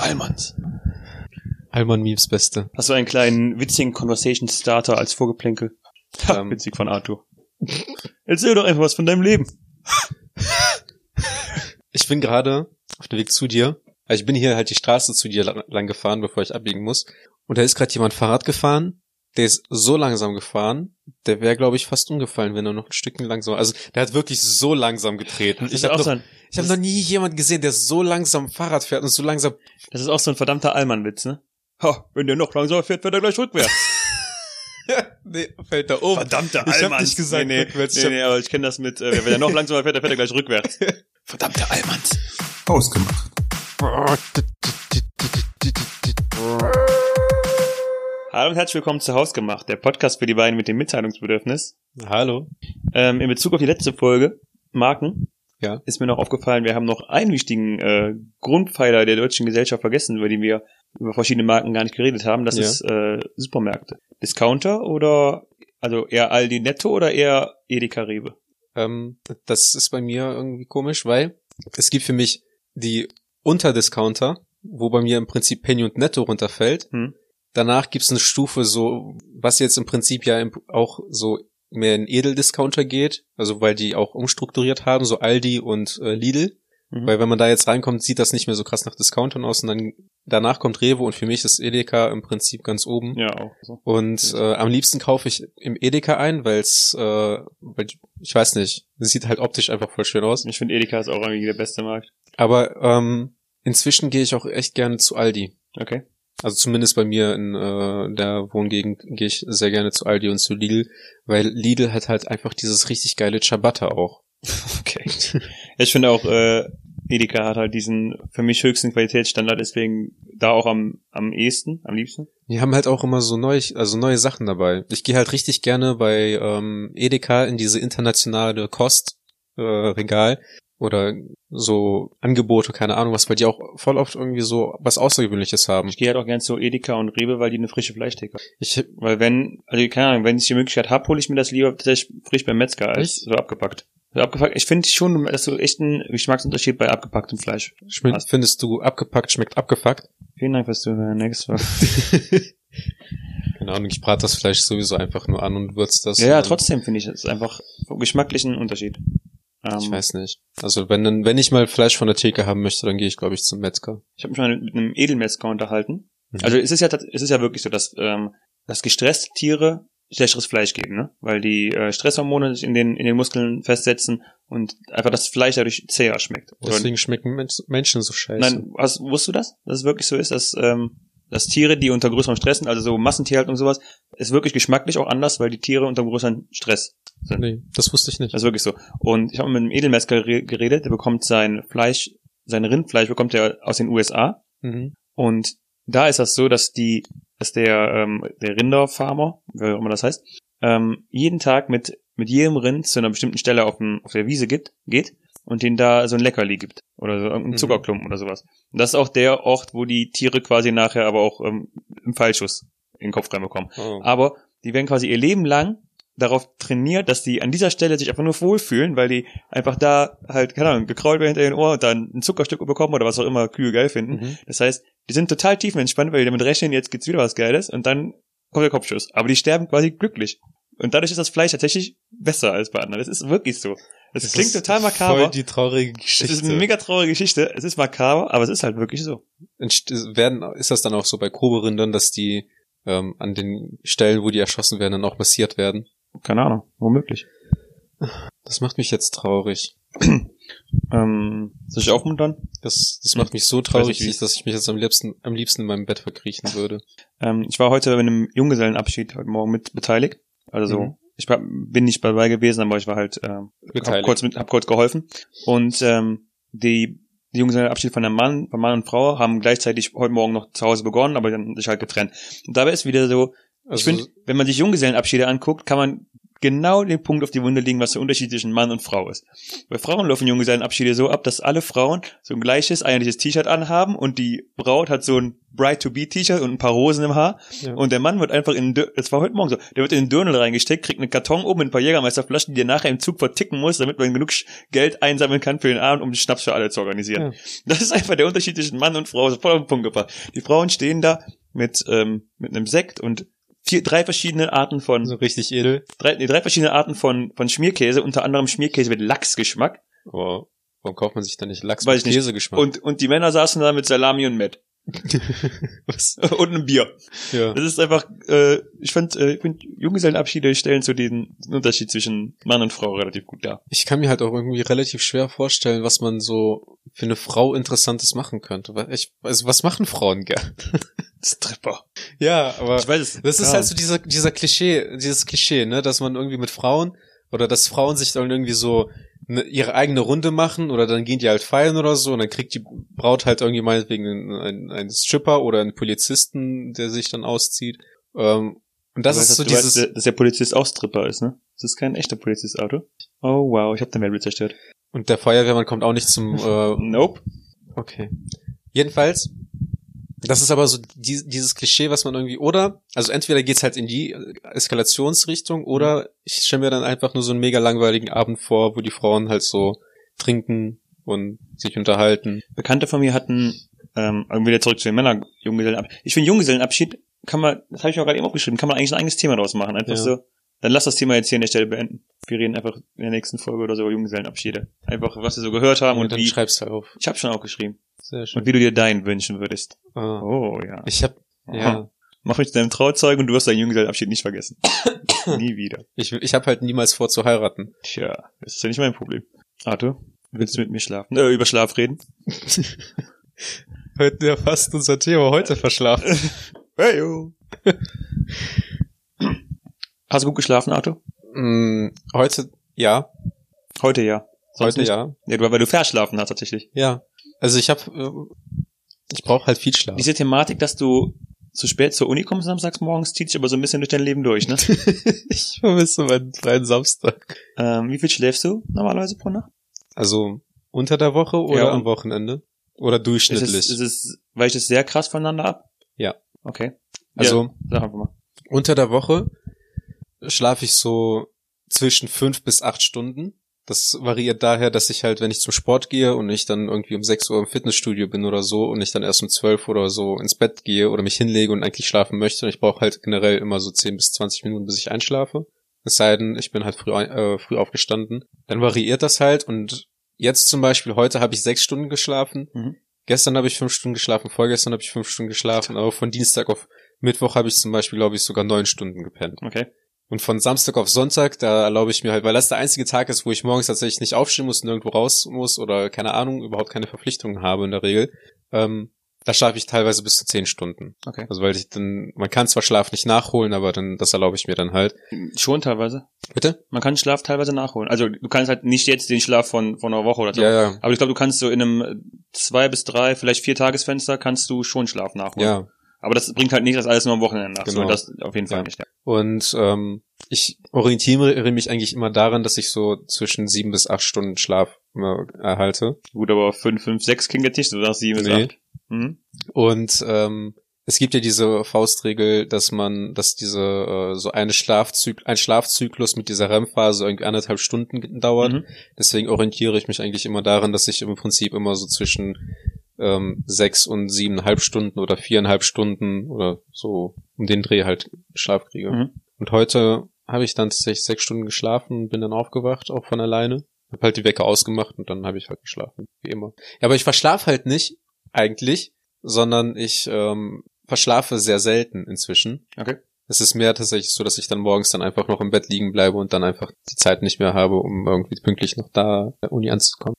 Allmanns. Allmann Memes Beste. Hast du einen kleinen witzigen Conversation Starter als Vorgeplänkel? Ha, Ähm. witzig von Arthur. Erzähl doch einfach was von deinem Leben. Ich bin gerade auf dem Weg zu dir. Also ich bin hier halt die Straße zu dir lang, lang gefahren, bevor ich abbiegen muss. Und da ist gerade jemand Fahrrad gefahren. Der ist so langsam gefahren, der wäre, glaube ich, fast umgefallen, wenn er noch ein Stückchen langsamer. Also der hat wirklich so langsam getreten. Das Ich habe noch, so ein, ich hab noch nie jemanden gesehen, der so langsam Fahrrad fährt und so langsam. das ist auch so ein verdammter Allmann-Witz, ne? Ha, wenn der noch langsamer fährt, fährt er gleich rückwärts. nee, fällt da um. Verdammter Ich hab nicht gesagt nee, nee, rückwärts, Nee, nee, aber ich kenne das mit, äh, wenn er noch langsamer fährt, dann fährt er gleich rückwärts. Verdammte Allmanns. Ausgemacht. Hallo und herzlich willkommen zu Hausgemacht, der Podcast für die beiden mit dem Mitteilungsbedürfnis. Hallo. Ähm, in Bezug auf die letzte Folge, Marken, Ja. ist mir noch aufgefallen, wir haben noch einen wichtigen äh, Grundpfeiler der deutschen Gesellschaft vergessen, über den wir über verschiedene Marken gar nicht geredet haben. Das Ja. ist äh, Supermärkte. Discounter oder also eher Aldi Netto oder eher Edeka Rewe? Ähm, das ist bei mir irgendwie komisch, weil es gibt für mich die Unterdiscounter, wo bei mir im Prinzip Penny und Netto runterfällt. Hm. Danach gibt's eine Stufe so, was jetzt im Prinzip ja auch so mehr in Edeldiscounter geht, also weil die auch umstrukturiert haben, so Aldi und äh, Lidl. Mhm. Weil wenn man da jetzt reinkommt, sieht das nicht mehr so krass nach Discountern aus und dann danach kommt Rewe und für mich ist Edeka im Prinzip ganz oben. Ja, auch so. Und äh, am liebsten kaufe ich im Edeka ein, weil's, äh, weil ich weiß nicht, sieht halt optisch einfach voll schön aus. Ich finde Edeka ist auch irgendwie der beste Markt. Aber ähm, inzwischen gehe ich auch echt gerne zu Aldi. Okay. Also zumindest bei mir in äh, der Wohngegend gehe ich sehr gerne zu Aldi und zu Lidl, weil Lidl hat halt einfach dieses richtig geile Ciabatta auch. Okay. ich finde auch, äh, Edeka hat halt diesen für mich höchsten Qualitätsstandard, deswegen da auch am, am ehesten, am liebsten. Die haben halt auch immer so neu, also neue Sachen dabei. Ich gehe halt richtig gerne bei ähm, Edeka in diese internationale Kost äh, Regal oder so Angebote, keine Ahnung was, weil die auch voll oft irgendwie so was Außergewöhnliches haben. Ich gehe halt auch gern zu Edeka und Rewe, weil die eine frische Fleischtheke haben. Ich, Weil wenn, also keine Ahnung, wenn ich die Möglichkeit habe, hole ich mir das lieber tatsächlich frisch beim Metzger als so abgepackt. So abgepackt. Ich finde schon, dass du echt einen Geschmacksunterschied bei abgepacktem Fleisch. schmeckt, findest du abgepackt schmeckt abgefuckt? Vielen Dank, was du äh, nächstes Mal. Keine Ahnung, ich brate das Fleisch sowieso einfach nur an und würze das. Ja, ja, trotzdem finde ich, es ist einfach geschmacklichen Unterschied. Ähm, Ich weiß nicht. Also wenn dann, wenn ich mal Fleisch von der Theke haben möchte, dann gehe ich, glaube ich, zum Metzger. Ich habe mich mal mit einem Edelmetzger unterhalten. Mhm. Also es ist ja es ist ja wirklich so, dass ähm, dass gestresste Tiere schlechteres Fleisch geben, ne? Weil die äh, Stresshormone sich in den in den Muskeln festsetzen und einfach das Fleisch dadurch zäher schmeckt. Oder- Deswegen schmecken Men Menschen so scheiße. Nein, hast, wusstest du das? Dass es wirklich so ist, dass ähm, dass Tiere, die unter größerem Stress sind, also so Massentierhaltung und sowas, ist wirklich geschmacklich auch anders, weil die Tiere unter größerem Stress sind. Nee, das wusste ich nicht. Das ist wirklich so. Und ich habe mit einem Edelmetzger re- geredet, der bekommt sein Fleisch, sein Rindfleisch bekommt er aus den USA Mhm. und da ist das so, dass die, dass der, ähm, der Rinderfarmer, wie auch immer das heißt, ähm, jeden Tag mit, mit jedem Rind zu einer bestimmten Stelle auf, dem, auf der Wiese gibt, geht und denen da so ein Leckerli gibt. Oder so irgendeinen Mhm. Zuckerklumpen oder sowas. Und das ist auch der Ort, wo die Tiere quasi nachher aber auch ähm, im Fallschuss in den Kopf reinbekommen. Oh. Aber die werden quasi ihr Leben lang darauf trainiert, dass die an dieser Stelle sich einfach nur wohlfühlen, weil die einfach da halt, keine Ahnung, gekrault werden hinter den Ohr und dann ein Zuckerstück bekommen oder was auch immer Kühe geil finden. Mhm. Das heißt, die sind total tiefenentspannt, weil die damit rechnen, jetzt gibt's wieder was Geiles und dann kommt der Kopfschuss. Aber die sterben quasi glücklich. Und dadurch ist das Fleisch tatsächlich besser als bei anderen. Das ist wirklich so. Das, Das klingt total makaber. Voll die traurige Es Geschichte. ist eine mega traurige Geschichte. Es ist makaber, aber es ist halt wirklich so. Werden, ist das dann auch so bei Koberindern, dass die ähm, an den Stellen, wo die erschossen werden, dann auch massiert werden? Keine Ahnung, womöglich. Das macht mich jetzt traurig. Ähm, soll ich aufmuntern? Das, das macht mich so traurig, wie- dass ich mich jetzt am liebsten, am liebsten in meinem Bett verkriechen würde. Ähm, ich war heute bei einem Junggesellenabschied heute Morgen mit beteiligt. Also so, Mhm. ich war, bin nicht dabei gewesen, aber ich war halt, ähm, hab kurz, mit, hab kurz geholfen. Und ähm, die, die Junggesellenabschied von einem Mann, von Mann und Frau haben gleichzeitig heute Morgen noch zu Hause begonnen, aber dann sich halt getrennt. Und dabei ist wieder so, Also, ich finde, wenn man sich Junggesellenabschiede anguckt, kann man genau den Punkt auf die Wunde legen, was der Unterschied zwischen Mann und Frau ist. Bei Frauen laufen Junggesellenabschiede so ab, dass alle Frauen so ein gleiches, einheitliches T-Shirt anhaben und die Braut hat so ein Bright-to-Be-T-Shirt und ein paar Rosen im Haar Ja. und der Mann wird einfach in, das war heute Morgen so, der wird in den Dürnel reingesteckt, kriegt einen Karton oben mit ein paar Jägermeisterflaschen, die er nachher im Zug verticken muss, damit man genug Geld einsammeln kann für den Abend, um den Schnaps für alle zu organisieren. Ja. Das ist einfach der Unterschied zwischen Mann und Frau, so voll auf den Punkt gebracht. Die Frauen stehen da mit, ähm, mit einem Sekt und vier, drei verschiedene Arten von, So richtig edel. drei, nee, drei verschiedene Arten von, von Schmierkäse, unter anderem Schmierkäse mit Lachsgeschmack. Aber warum kauft man sich da nicht Lachs Weiß mit. Käsegeschmack? Und, und die Männer saßen da mit Salami und Met. Was? und einem Bier. Ja. Das ist einfach, äh, ich fand, äh, ich find, Junggesellenabschiede stellen so den, Unterschied zwischen Mann und Frau relativ gut dar. Ich kann mir halt auch irgendwie relativ schwer vorstellen, was man so für eine Frau Interessantes machen könnte. Ich, also was machen Frauen gern? Stripper. Ja, aber Ich weiß es. das ist ja. halt so dieser, dieser Klischee, dieses Klischee, ne, dass man irgendwie mit Frauen oder dass Frauen sich dann irgendwie so ne, ihre eigene Runde machen oder dann gehen die halt feiern oder so und dann kriegt die Braut halt irgendwie meinetwegen einen, einen, einen Stripper oder einen Polizisten, der sich dann auszieht. Ähm, und das Du ist weißt, so du weißt, dieses, dass der Polizist auch Stripper ist, ne? Das ist kein echter Polizistauto. Oh wow, ich hab den Weltbild zerstört. und der Feuerwehrmann kommt auch nicht zum äh, Nope. Okay. Jedenfalls, das ist aber so die, dieses Klischee, was man irgendwie, oder, also entweder geht's halt in die Eskalationsrichtung, oder ich stelle mir dann einfach nur so einen mega langweiligen Abend vor, wo die Frauen halt so trinken und sich unterhalten. Bekannte von mir hatten, ähm, wieder zurück zu den Männern, Junggesellenabschied. Ich finde Junggesellenabschied kann man, das habe ich auch gerade eben aufgeschrieben, kann man eigentlich ein eigenes Thema draus machen. Einfach Ja. so, dann lass das Thema jetzt hier an der Stelle beenden. Wir reden einfach in der nächsten Folge oder so über Junggesellenabschiede. Einfach, was wir so gehört haben und und, dann wie. schreibst du auf. Ich habe schon aufgeschrieben. Sehr schön. Und wie du dir deinen wünschen würdest. Ah. Oh ja. Ich hab, ja, Mach mich zu deinem Trauzeugen und du wirst deinen Junggesellenabschied nicht vergessen. Nie wieder. ich, ich hab halt niemals vor zu heiraten. Tja, das ist ja nicht mein Problem. Arthur, willst du mit mir schlafen? Äh, über Schlaf reden? Heute ja fast unser Thema heute verschlafen. Hey, yo. Hast du gut geschlafen, Arthur? mm, heute, ja, Heute ja. Sonst heute nicht? ja. Ja, du, weil du verschlafen hast tatsächlich. Ja. Also ich hab, äh, ich brauche halt viel Schlaf. Diese Thematik, dass du zu spät zur Uni kommst samstags morgens, zieht sich aber so ein bisschen durch dein Leben durch, ne? ich vermisse meinen freien Samstag. ähm, wie viel schläfst du normalerweise pro Nacht? Also unter der Woche oder Ja, am Wochenende? Oder Ist durchschnittlich? es, ist es, weicht es sehr krass voneinander ab? Ja. Okay. also ja, sag einfach mal. unter der Woche schlafe ich so zwischen fünf bis acht Stunden. Das variiert daher, dass ich halt, wenn ich zum Sport gehe und ich dann irgendwie um 6 Uhr im Fitnessstudio bin oder so und ich dann erst um 12 oder so ins Bett gehe oder mich hinlege und eigentlich schlafen möchte, und ich brauche halt generell immer so 10 bis 20 Minuten, bis ich einschlafe. Es sei denn, ich bin halt früh, äh, früh aufgestanden. Dann variiert das halt und jetzt zum Beispiel, heute habe ich sechs Stunden geschlafen. Mhm. Gestern habe ich fünf Stunden geschlafen, vorgestern habe ich fünf Stunden geschlafen, aber von Dienstag auf Mittwoch habe ich zum Beispiel, glaube ich, sogar neun Stunden gepennt. Okay. Und von Samstag auf Sonntag, da erlaube ich mir halt, weil das der einzige Tag ist, wo ich morgens tatsächlich nicht aufstehen muss und irgendwo raus muss oder keine Ahnung, überhaupt keine Verpflichtungen habe in der Regel. Ähm, da schlafe ich teilweise bis zu zehn Stunden. Okay. Also weil ich dann, man kann zwar Schlaf nicht nachholen, aber dann, das erlaube ich mir dann halt. Schon teilweise. Bitte? Man kann Schlaf teilweise nachholen. Also du kannst halt nicht jetzt den Schlaf von, von einer Woche oder so. Ja, ja, Aber ich glaube, du kannst so in einem zwei bis drei, vielleicht vier Tagesfenster kannst du schon Schlaf nachholen. ja. Aber das bringt halt nicht das alles nur am Wochenende nach. Genau. So, das auf jeden Fall Ja. nicht. Ja. Und ähm, ich orientiere mich eigentlich immer daran, dass ich so zwischen sieben bis acht Stunden Schlaf immer erhalte. Gut, aber fünf, fünf, sechs klingt jetzt nicht so nach sieben bis acht. Mhm. Und ähm, es gibt ja diese Faustregel, dass man, dass diese äh, so eine Schlafzyk ein Schlafzyklus mit dieser REM-Phase irgendwie anderthalb Stunden dauert. Mhm. Deswegen orientiere ich mich eigentlich immer daran, dass ich im Prinzip immer so zwischen ähm, sechs und siebeneinhalb Stunden oder viereinhalb Stunden oder so um den Dreh halt Schlaf kriege. Mhm. Und heute habe ich dann tatsächlich sechs Stunden geschlafen und bin dann aufgewacht, auch von alleine. Hab halt die Wecker ausgemacht und dann habe ich halt geschlafen, wie immer. Ja, aber ich verschlafe halt nicht, eigentlich, sondern ich ähm, verschlafe sehr selten inzwischen. Okay. Es ist mehr tatsächlich so, dass ich dann morgens dann einfach noch im Bett liegen bleibe und dann einfach die Zeit nicht mehr habe, um irgendwie pünktlich noch da der Uni anzukommen.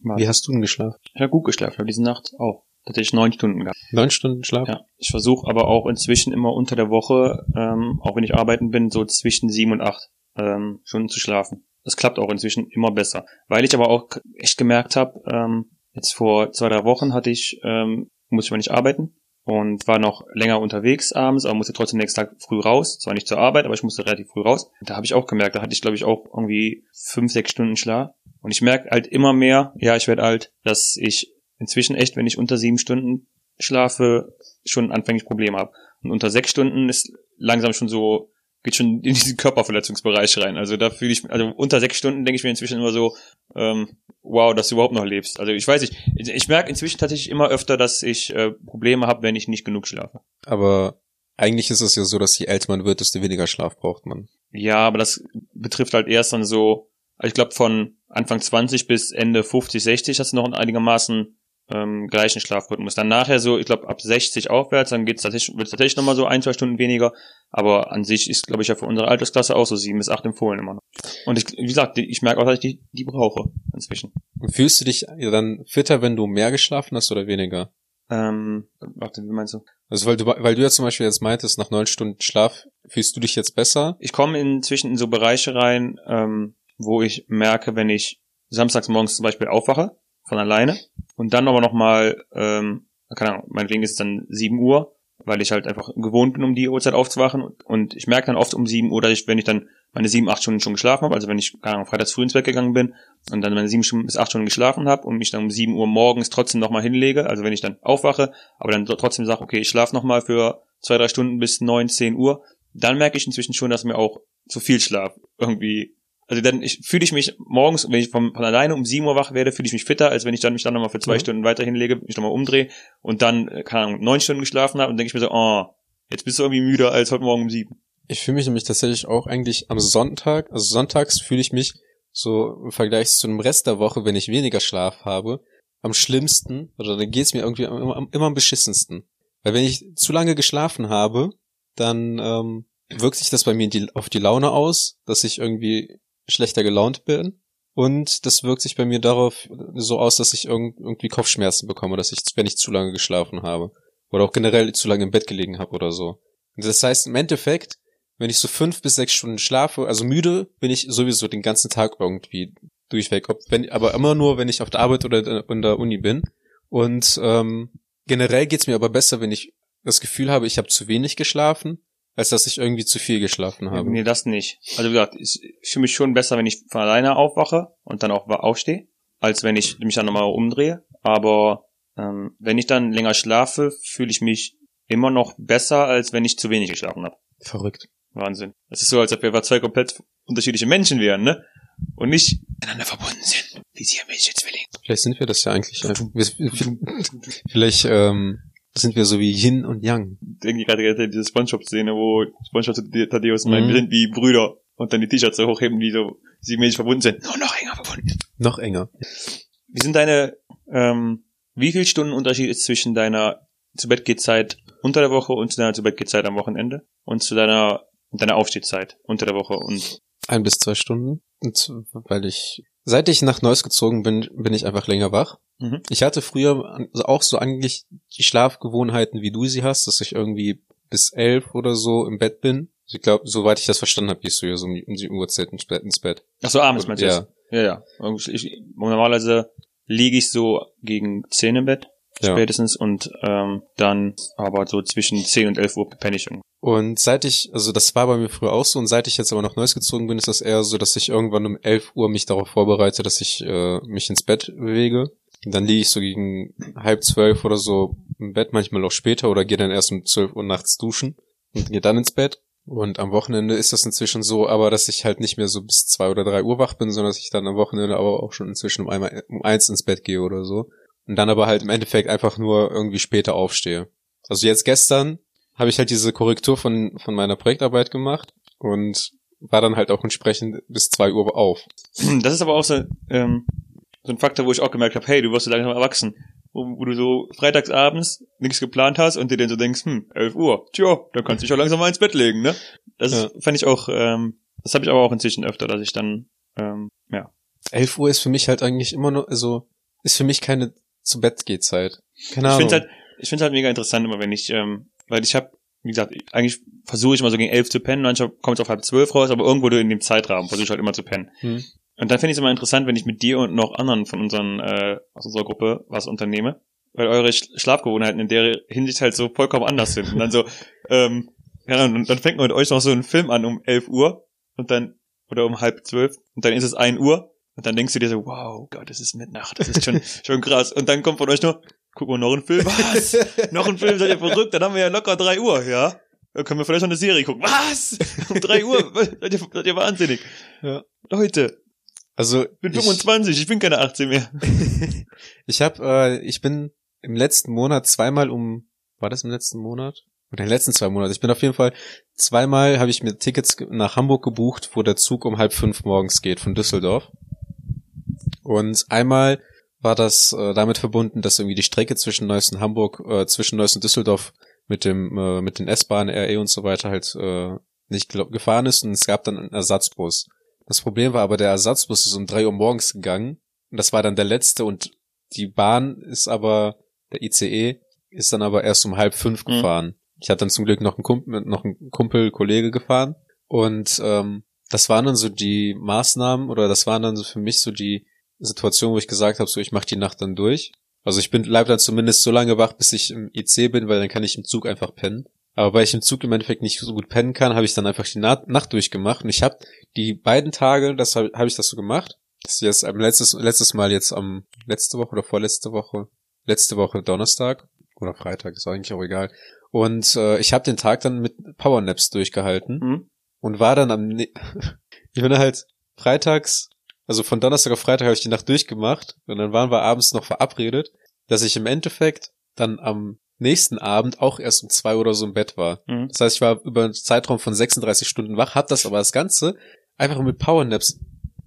Wie hast du denn geschlafen? Ich habe gut geschlafen, ich habe diese Nacht auch tatsächlich neun Stunden gehabt. Neun Stunden Schlaf? Ja. Ich versuche aber auch inzwischen immer unter der Woche, ähm, auch wenn ich arbeiten bin, so zwischen sieben und acht ähm, Stunden zu schlafen. Das klappt auch inzwischen immer besser. Weil ich aber auch echt gemerkt habe, ähm, jetzt vor zwei, drei Wochen hatte ich, ähm, muss ich mal nicht arbeiten und war noch länger unterwegs abends, aber musste trotzdem nächsten Tag früh raus. Zwar nicht zur Arbeit, aber ich musste relativ früh raus. Da habe ich auch gemerkt, da hatte ich glaube ich auch irgendwie fünf, sechs Stunden Schlaf. Und ich merke halt immer mehr, ja, ich werde alt, dass ich inzwischen echt, wenn ich unter sieben Stunden schlafe, schon anfänglich Probleme habe. Und unter sechs Stunden ist langsam schon so, geht schon in diesen Körperverletzungsbereich rein. Also da fühle ich, also unter sechs Stunden denke ich mir inzwischen immer so, ähm, wow, dass du überhaupt noch lebst. Also ich weiß nicht, ich, ich merke inzwischen tatsächlich immer öfter, dass ich äh, Probleme habe, wenn ich nicht genug schlafe. Aber eigentlich ist es ja so, dass je älter man wird, desto weniger Schlaf braucht man. Ja, aber das betrifft halt erst dann so, also ich glaube von Anfang 20 bis Ende 50, 60 hast du noch einigermaßen ähm, gleichen Schlafrhythmus. Dann nachher so, ich glaube ab 60 aufwärts, dann geht's tatsächlich, wird's tatsächlich nochmal so ein, zwei Stunden weniger. Aber an sich ist, glaube ich, ja für unsere Altersklasse auch so sieben bis acht empfohlen immer noch. Und ich, wie gesagt, ich merke auch, dass ich die, die brauche inzwischen. Und fühlst du dich dann fitter, wenn du mehr geschlafen hast oder weniger? Ähm, warte, wie meinst du? Also weil du, weil du ja zum Beispiel jetzt meintest, nach neun Stunden Schlaf fühlst du dich jetzt besser? Ich komme inzwischen in so Bereiche rein, ähm, wo ich merke, wenn ich samstags morgens zum Beispiel aufwache, von alleine, und dann aber nochmal, ähm, keine Ahnung, meinetwegen ist es dann 7 Uhr, weil ich halt einfach gewohnt bin, um die Uhrzeit aufzuwachen. Und ich merke dann oft um 7 Uhr, dass ich, wenn ich dann meine 7, 8 Stunden schon geschlafen habe, also wenn ich, keine Ahnung, freitags früh ins Bett gegangen bin und dann meine 7 Stunden bis 8 Stunden geschlafen habe und mich dann um 7 Uhr morgens trotzdem nochmal hinlege, also wenn ich dann aufwache, aber dann trotzdem sage, okay, ich schlafe nochmal für 2, 3 Stunden bis 9, 10 Uhr, dann merke ich inzwischen schon, dass mir auch zu viel Schlaf irgendwie also dann ich, fühle ich mich morgens, wenn ich von, von alleine um 7 Uhr wach werde, fühle ich mich fitter, als wenn ich dann mich dann nochmal für zwei mhm. Stunden weiter hinlege, mich nochmal umdrehe und dann, äh, keine Ahnung, neun Stunden geschlafen habe und denke ich mir so, oh, jetzt bist du irgendwie müder als heute Morgen um sieben. Ich fühle mich nämlich tatsächlich auch eigentlich am Sonntag, also sonntags fühle ich mich so im Vergleich zu einem Rest der Woche, wenn ich weniger Schlaf habe, am schlimmsten, oder dann geht's mir irgendwie immer, immer am beschissensten. Weil wenn ich zu lange geschlafen habe, dann ähm, wirkt sich das bei mir die, auf die Laune aus, dass ich irgendwie schlechter gelaunt bin. Und das wirkt sich bei mir darauf so aus, dass ich irgendwie Kopfschmerzen bekomme, dass ich, wenn ich zu lange geschlafen habe. Oder auch generell zu lange im Bett gelegen habe oder so. Das heißt, im Endeffekt, wenn ich so fünf bis sechs Stunden schlafe, also müde, bin ich sowieso den ganzen Tag irgendwie durchweg. Ob, wenn, aber immer nur, wenn ich auf der Arbeit oder in der Uni bin. Und ähm, generell geht's mir aber besser, wenn ich das Gefühl habe, ich habe zu wenig geschlafen, als dass ich irgendwie zu viel geschlafen habe. Nee, das nicht. Also wie gesagt, ich fühle mich schon besser, wenn ich von alleine aufwache und dann auch aufstehe, als wenn ich mich dann nochmal umdrehe. Aber ähm, wenn ich dann länger schlafe, fühle ich mich immer noch besser, als wenn ich zu wenig geschlafen habe. Verrückt. Wahnsinn. Das ist so, als ob wir zwei komplett unterschiedliche Menschen wären, ne? Und nicht miteinander verbunden sind, wie sie siamesische Zwillinge. Vielleicht sind wir das ja eigentlich. Vielleicht ähm, sind wir so wie Yin und Yang. Irgendwie gerade diese Spongebob-Szene, wo Spongebob und Thaddeus mhm. meinen, wir sind wie Brüder und dann die T-Shirts so hochheben, die so siebenmäßig verbunden sind. Nur noch enger verbunden. Noch enger. Wie sind deine, ähm, wie viel Stunden Unterschied ist zwischen deiner zu Bett geht Zeit unter der Woche und zu deiner zu Bett geht Zeit am Wochenende und zu deiner deiner Aufstehzeit unter der Woche und ein bis zwei Stunden und weil ich seit ich nach Neuss gezogen bin bin ich einfach länger wach Mhm. Ich hatte früher auch so eigentlich die Schlafgewohnheiten, wie du sie hast, dass ich irgendwie bis elf oder so im Bett bin. Ich glaube, soweit ich das verstanden habe, gehst du ja so um die, um die Uhrzeit ins Bett. Ins Bett. Ach so, abends meinst du ja. Ja, ja. Ich, normalerweise liege ich so gegen zehn im Bett spätestens ja. und ähm, dann aber so zwischen 10 und 11 Uhr penne ich irgendwie. Und seit ich, also das war bei mir früher auch so und seit ich jetzt aber noch Neues gezogen bin, ist das eher so, dass ich irgendwann um 11 Uhr mich darauf vorbereite, dass ich äh, mich ins Bett bewege dann liege ich so gegen halb zwölf oder so im Bett, manchmal auch später oder gehe dann erst um zwölf Uhr nachts duschen und gehe dann ins Bett. Und am Wochenende ist das inzwischen so, aber dass ich halt nicht mehr so bis zwei oder drei Uhr wach bin, sondern dass ich dann am Wochenende aber auch schon inzwischen um einmal um eins ins Bett gehe oder so. Und dann aber halt im Endeffekt einfach nur irgendwie später aufstehe. Also jetzt gestern habe ich halt diese Korrektur von, von meiner Projektarbeit gemacht und war dann halt auch entsprechend bis zwei Uhr auf. Das ist aber auch so, ähm, so ein Faktor, wo ich auch gemerkt habe, hey, du wirst so langsam erwachsen. Wo, wo du so freitagsabends nichts geplant hast und dir dann so denkst, hm, 11 Uhr, tja, dann kannst du dich auch langsam mal ins Bett legen, ne? Das ja. fand ich auch, ähm, das habe ich aber auch inzwischen öfter, dass ich dann, ähm, ja. 11 Uhr ist für mich halt eigentlich immer nur, also, ist für mich keine zu Bett geht Zeit. Keine Ahnung. Ich finde halt, ich finde halt mega interessant immer, wenn ich, ähm, weil ich habe, wie gesagt, eigentlich versuche ich immer so gegen elf zu pennen, manchmal kommt es auf halb zwölf raus, aber irgendwo in dem Zeitrahmen versuche ich halt immer zu pennen. Hm. Und dann finde ich es immer interessant, wenn ich mit dir und noch anderen von unseren, äh, aus unserer Gruppe was unternehme. weil eure Sch- Schlafgewohnheiten in der Hinsicht halt so vollkommen anders sind. Und dann so, ähm, ja, und dann fängt man mit euch noch so einen Film an um 11 Uhr und dann, oder um halb zwölf und dann ist es 1 Uhr und dann denkst du dir so, wow, Gott, es ist Mitternacht, das ist schon, schon krass. Und dann kommt von euch nur, guck mal, noch ein Film, was? noch ein Film, seid ihr verrückt? Dann haben wir ja locker 3 Uhr, ja? Dann können wir vielleicht noch eine Serie gucken. Was? Um 3 Uhr? seid, ihr, seid ihr wahnsinnig? Ja. Leute, Also ich bin ich- 25, ich bin keine 18 mehr. Ich habe, äh, ich bin im letzten Monat zweimal um, war das im letzten Monat? Oder in den letzten zwei Monaten. Ich bin auf jeden Fall zweimal habe ich mir Tickets nach Hamburg gebucht, wo der Zug um halb fünf morgens geht von Düsseldorf. Und einmal war das äh, damit verbunden, dass irgendwie die Strecke zwischen Neuss und Hamburg, äh, zwischen Neuss und Düsseldorf mit dem äh, mit den S-Bahnen, RE und so weiter halt äh, nicht gefahren ist und es gab dann einen Ersatzbus. Das Problem war aber, der Ersatzbus ist um drei Uhr morgens gegangen und das war dann der letzte und die Bahn ist aber, der ICE ist dann aber erst um halb fünf Mhm. gefahren. Ich hatte dann zum Glück noch einen Kumpel, noch einen Kumpel, Kollege gefahren und ähm, das waren dann so die Maßnahmen oder das waren dann so für mich so die Situation, wo ich gesagt habe, so ich mache die Nacht dann durch. Also ich bin bleib dann zumindest so lange wach, bis ich im IC bin, weil dann kann ich im Zug einfach pennen. Aber weil ich im Zug im Endeffekt nicht so gut pennen kann, habe ich dann einfach die Na Nacht durchgemacht. Und ich habe die beiden Tage, das habe hab ich das so gemacht. Das ist jetzt am letztes, letztes Mal jetzt am letzte Woche oder vorletzte Woche, letzte Woche Donnerstag oder Freitag, ist eigentlich auch egal. Und äh, ich habe den Tag dann mit Powernaps durchgehalten Hm? und war dann am ne ich bin halt freitags, also von Donnerstag auf Freitag habe ich die Nacht durchgemacht und dann waren wir abends noch verabredet, dass ich im Endeffekt dann am nächsten Abend auch erst um zwei oder so im Bett war. Hm? Das heißt, ich war über einen Zeitraum von 36 Stunden wach, hab das aber das Ganze einfach mit Powernaps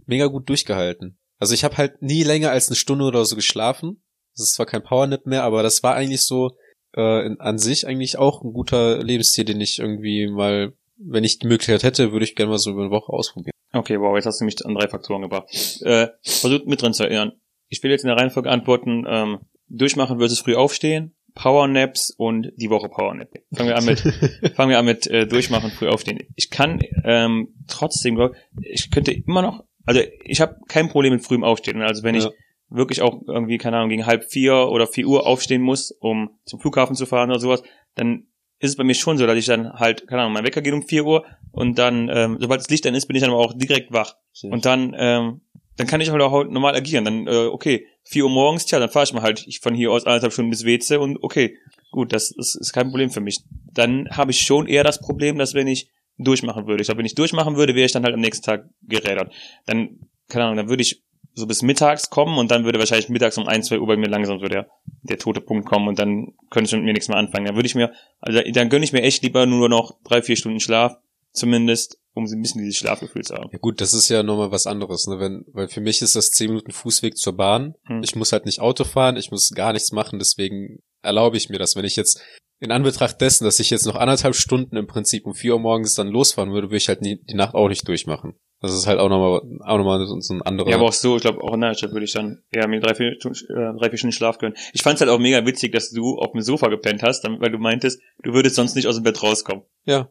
mega gut durchgehalten. Also ich habe halt nie länger als eine Stunde oder so geschlafen. Das ist zwar kein Powernap mehr, aber das war eigentlich so äh, in, an sich eigentlich auch ein guter Lebensstil, den ich irgendwie mal, wenn ich die Möglichkeit hätte, würde ich gerne mal so über eine Woche ausprobieren. Okay, wow, jetzt hast du mich an drei Faktoren gebracht. Äh, versucht mit drin zu erinnern. Ich will jetzt in der Reihenfolge antworten, ähm, durchmachen versus früh aufstehen, Powernaps und die Woche Powernap. Fangen wir an mit, fangen wir an mit äh, durchmachen, früh aufstehen. Ich kann ähm, trotzdem, glaub, ich könnte immer noch, also ich habe kein Problem mit frühem Aufstehen. Also wenn Ja. ich wirklich auch irgendwie, keine Ahnung, gegen halb vier oder vier Uhr aufstehen muss, um zum Flughafen zu fahren oder sowas, dann ist es bei mir schon so, dass ich dann halt, keine Ahnung, mein Wecker geht um vier Uhr und dann, ähm, sobald das Licht dann ist, bin ich dann aber auch direkt wach. Und dann, ähm, dann kann ich halt auch normal agieren. Dann, äh, okay, vier Uhr morgens, tja, dann fahre ich mal halt ich von hier aus anderthalb Stunden bis Weze und okay, gut, das ist, ist kein Problem für mich. Dann habe ich schon eher das Problem, dass wenn ich durchmachen würde. Ich glaube, wenn ich durchmachen würde, wäre ich dann halt am nächsten Tag gerädert. Dann, keine Ahnung, dann würde ich so bis mittags kommen und dann würde wahrscheinlich mittags um ein, zwei Uhr bei mir langsam so der, der tote Punkt kommen und dann könnte ich mit mir nichts mehr anfangen. Dann würde ich mir, also dann gönne ich mir echt lieber nur noch drei, vier Stunden Schlaf, zumindest, um ein bisschen dieses Schlafgefühl zu haben. Ja gut, das ist ja nochmal was anderes, ne? Wenn, weil für mich ist das zehn Minuten Fußweg zur Bahn. Hm. Ich muss halt nicht Auto fahren, ich muss gar nichts machen, deswegen erlaube ich mir das. Wenn ich jetzt in Anbetracht dessen, dass ich jetzt noch anderthalb Stunden im Prinzip um vier Uhr morgens dann losfahren würde, würde ich halt nie, die Nacht auch nicht durchmachen. Das ist halt auch nochmal auch noch mal so ein anderer. Ja, aber auch so, ich glaube, auch in der Stadt würde ich dann eher mir drei, vier, Stunden- äh, drei, vier Stunden Schlaf gönnen. Ich fand es halt auch mega witzig, dass du auf dem Sofa gepennt hast, weil du meintest, du würdest sonst nicht aus dem Bett rauskommen. ja.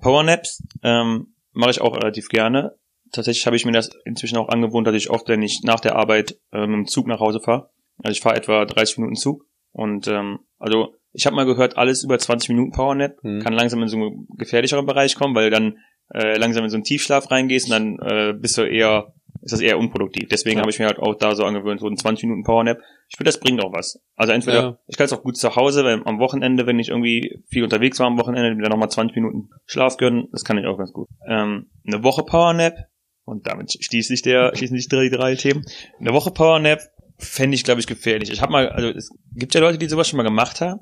Powernaps ähm, mache ich auch relativ gerne. Tatsächlich habe ich mir das inzwischen auch angewohnt, dass ich oft, wenn ich nach der Arbeit äh, mit dem Zug nach Hause fahre, also ich fahre etwa 30 Minuten Zug und ähm, also ich habe mal gehört, alles über 20 Minuten Powernap Hm. kann langsam in so einen gefährlicheren Bereich kommen, weil dann äh, langsam in so einen Tiefschlaf reingehst und dann äh, bist du eher, ist das eher unproduktiv. Deswegen Ja. habe ich mir halt auch da so angewöhnt, so ein 20 Minuten Powernap. Ich finde, das bringt auch was. Also entweder, Ja. ich kann es auch gut zu Hause, weil am Wochenende, wenn ich irgendwie viel unterwegs war am Wochenende, mir dann nochmal 20 Minuten Schlaf gönnen, das kann ich auch ganz gut. Ähm, eine Woche Powernap, und damit schließt sich der, schließen sich die drei Themen. Eine Woche Powernap fände ich, glaube ich, gefährlich. Ich habe mal, also es gibt ja Leute, die sowas schon mal gemacht haben.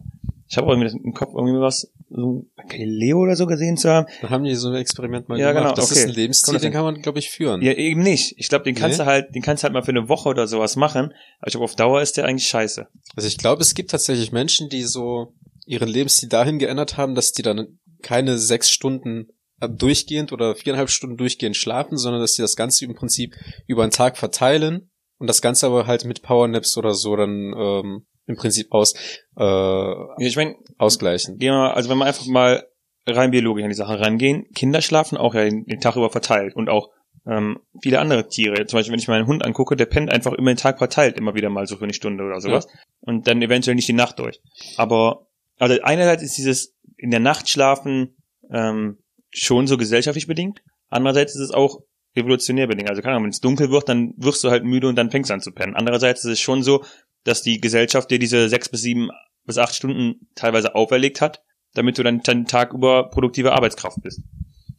Ich habe irgendwie im Kopf irgendwie was, so Galileo oder so gesehen zu haben. Dann haben die so ein Experiment mal Ja, gemacht. genau, Das okay. ist ein Lebensstil, den kann man, glaube ich, führen. Ja, eben nicht. Ich glaube, den kannst Nee? du halt, den kannst du halt mal für eine Woche oder sowas machen. Aber ich glaube, auf Dauer ist der eigentlich scheiße. Also ich glaube, es gibt tatsächlich Menschen, die so ihren Lebensstil dahin geändert haben, dass die dann keine sechs Stunden äh, durchgehend oder viereinhalb Stunden durchgehend schlafen, sondern dass die das Ganze im Prinzip über einen Tag verteilen und das Ganze aber halt mit Powernaps oder so dann ähm, im Prinzip aus äh, Ich meine, ausgleichen. gehen wir mal, also wenn wir einfach mal rein biologisch an die Sache rangehen, Kinder schlafen auch ja den, den Tag über verteilt und auch ähm, viele andere Tiere. Zum Beispiel, wenn ich meinen Hund angucke, der pennt einfach immer den Tag verteilt, immer wieder mal so für eine Stunde oder sowas. Und dann eventuell nicht die Nacht durch. Aber, also einerseits ist dieses in der Nacht schlafen ähm, schon so gesellschaftlich bedingt. Andererseits ist es auch evolutionär bedingt. Also keine Ahnung, wenn es dunkel wird, dann wirst du halt müde und dann fängst du an zu pennen. Andererseits ist es schon so, dass die Gesellschaft dir diese sechs bis sieben bis acht Stunden teilweise auferlegt hat, damit du dann den Tag über produktive Arbeitskraft bist.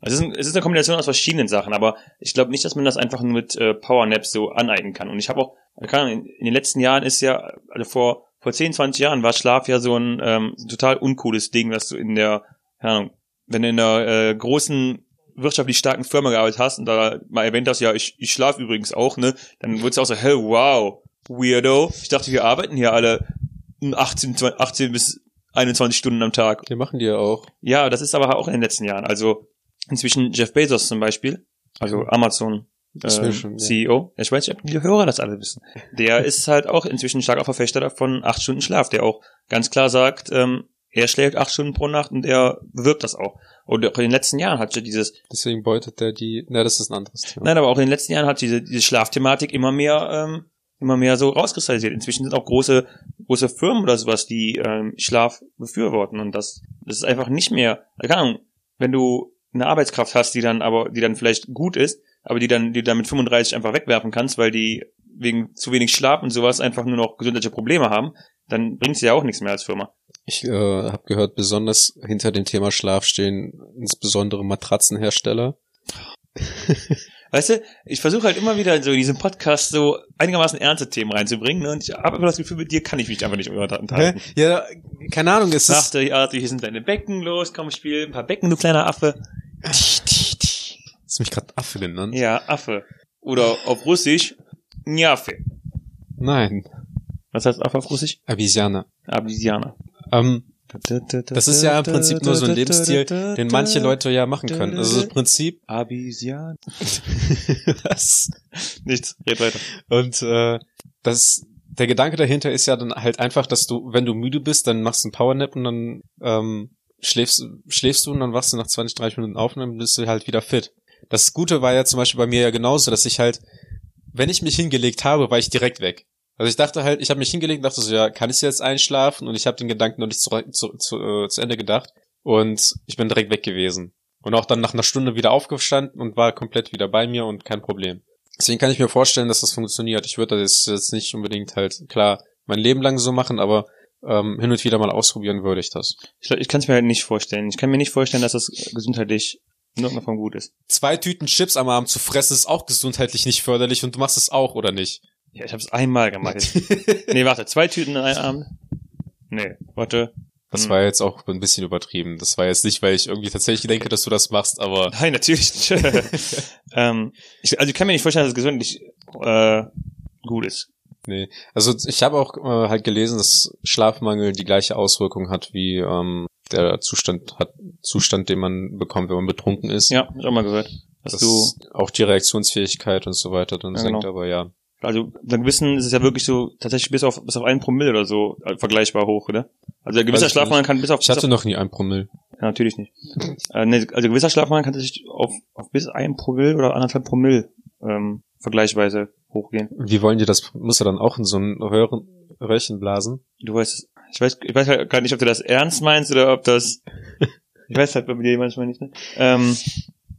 Also es ist, ein, es ist eine Kombination aus verschiedenen Sachen, aber ich glaube nicht, dass man das einfach nur mit äh, Powernaps so aneignen kann. Und ich habe auch, Ahnung, in, in den letzten Jahren ist ja, also vor vor 10, 20 Jahren war Schlaf ja so ein ähm, total uncooles Ding, dass du in der, keine Ahnung, wenn du in einer äh, großen wirtschaftlich starken Firma gearbeitet hast und da mal erwähnt hast, ja, ich, ich schlafe übrigens auch, ne, dann wurde es auch so, hey, wow, weirdo. Ich dachte, wir arbeiten hier alle 18, 18 bis 21 Stunden am Tag. Die machen die ja auch. Ja, das ist aber auch in den letzten Jahren. Also inzwischen Jeff Bezos zum Beispiel, also Amazon äh, will schon, ja. CEO, ich weiß nicht, ob die Hörer das alle wissen. Der ist halt auch inzwischen starker Verfechter davon acht Stunden Schlaf, der auch ganz klar sagt, ähm, er schläft acht Stunden pro Nacht und er bewirkt das auch. Und auch in den letzten Jahren hat ja dieses, Deswegen beutet der die, na, das ist ein anderes Thema. nein, aber auch in den letzten Jahren hat diese, diese Schlafthematik immer mehr, ähm, immer mehr so rauskristallisiert. Inzwischen sind auch große, große Firmen oder sowas, die ähm, Schlaf befürworten und das, das ist einfach nicht mehr, keine Ahnung, wenn du eine Arbeitskraft hast, die dann aber, die dann vielleicht gut ist, aber die dann, die dann mit 35 einfach wegwerfen kannst, weil die wegen zu wenig Schlaf und sowas einfach nur noch gesundheitliche Probleme haben, dann bringt's dir ja auch nichts mehr als Firma. Ich äh, habe gehört, besonders hinter dem Thema Schlaf stehen insbesondere Matratzenhersteller. Weißt du, ich versuche halt immer wieder so in diesem Podcast so einigermaßen ernste Themen reinzubringen, ne? Und ich habe immer das Gefühl, mit dir kann ich mich einfach nicht unterhalten. Ja, keine Ahnung, es ist der Art, hier sind deine Becken, los, komm, spiel ein paar Becken, du kleiner Affe. Hast du mich gerade Affe genannt? Ja, Affe. Oder auf Russisch, Njafe. Nein, Was heißt Affe auf Russisch? Abisiane. Abisianer. Ähm, das ist ja im Prinzip nur so ein Lebensstil, den manche Leute ja machen können. Also im Prinzip Abisian. was? Nichts, red weiter. Und äh, das, der Gedanke dahinter ist ja dann halt einfach, dass du, wenn du müde bist, dann machst du einen Powernap und dann ähm, schläfst, schläfst du und dann wachst du nach 20, 30 Minuten auf und dann bist du halt wieder fit. Das Gute war ja zum Beispiel bei mir ja genauso, dass ich halt, wenn ich mich hingelegt habe, war ich direkt weg. Also ich dachte halt, ich habe mich hingelegt und dachte so, ja, kann ich jetzt einschlafen? Und ich habe den Gedanken noch nicht zu, zu, zu, äh, zu Ende gedacht. Und ich bin direkt weg gewesen. Und auch dann nach einer Stunde wieder aufgestanden und war komplett wieder bei mir und kein Problem. Deswegen kann ich mir vorstellen, dass das funktioniert. Ich würde das jetzt nicht unbedingt halt, klar, mein Leben lang so machen, aber ähm, hin und wieder mal ausprobieren würde ich das. Ich, ich kann es mir halt nicht vorstellen. Ich kann mir nicht vorstellen, dass das gesundheitlich in irgendeiner Form gut ist. Zwei Tüten Chips am Abend zu fressen ist auch gesundheitlich nicht förderlich und du machst es auch, oder nicht? Ja, ich habe es einmal gemacht. nee, warte, zwei Tüten in einem Abend? Nee, warte. Das Hm. war jetzt auch ein bisschen übertrieben. Das war jetzt nicht, weil ich irgendwie tatsächlich denke, dass du das machst, aber Nein, natürlich nicht. ähm, ich, also ich kann mir nicht vorstellen, dass es gesundheitlich äh, gut ist. nee. Also ich habe auch äh, halt gelesen, dass Schlafmangel die gleiche Auswirkung hat wie ähm, der Zustand hat Zustand, den man bekommt, wenn man betrunken ist. Ja, hab ich auch mal gehört. Dass dass du, auch die Reaktionsfähigkeit und so weiter dann Ja, senkt, genau. aber ja. Also bei gewissen ist es ja wirklich so, tatsächlich bis auf bis auf einen Promille oder so äh, vergleichbar hoch, oder? Also ein gewisser Schlafmangel kann bis auf, Ich hatte noch nie ein Promille. ja, natürlich nicht. äh, nee, also gewisser Schlafmangel kann tatsächlich auf, auf bis ein Promille oder anderthalb Promille ähm, vergleichsweise hochgehen. Wie wollen die das? Muss er dann auch in so ein Röhren, Röhrchen blasen? Du weißt, ich weiß, ich weiß halt gar nicht, ob du das ernst meinst oder ob das, ich weiß halt bei dir manchmal nicht, ne? Ähm,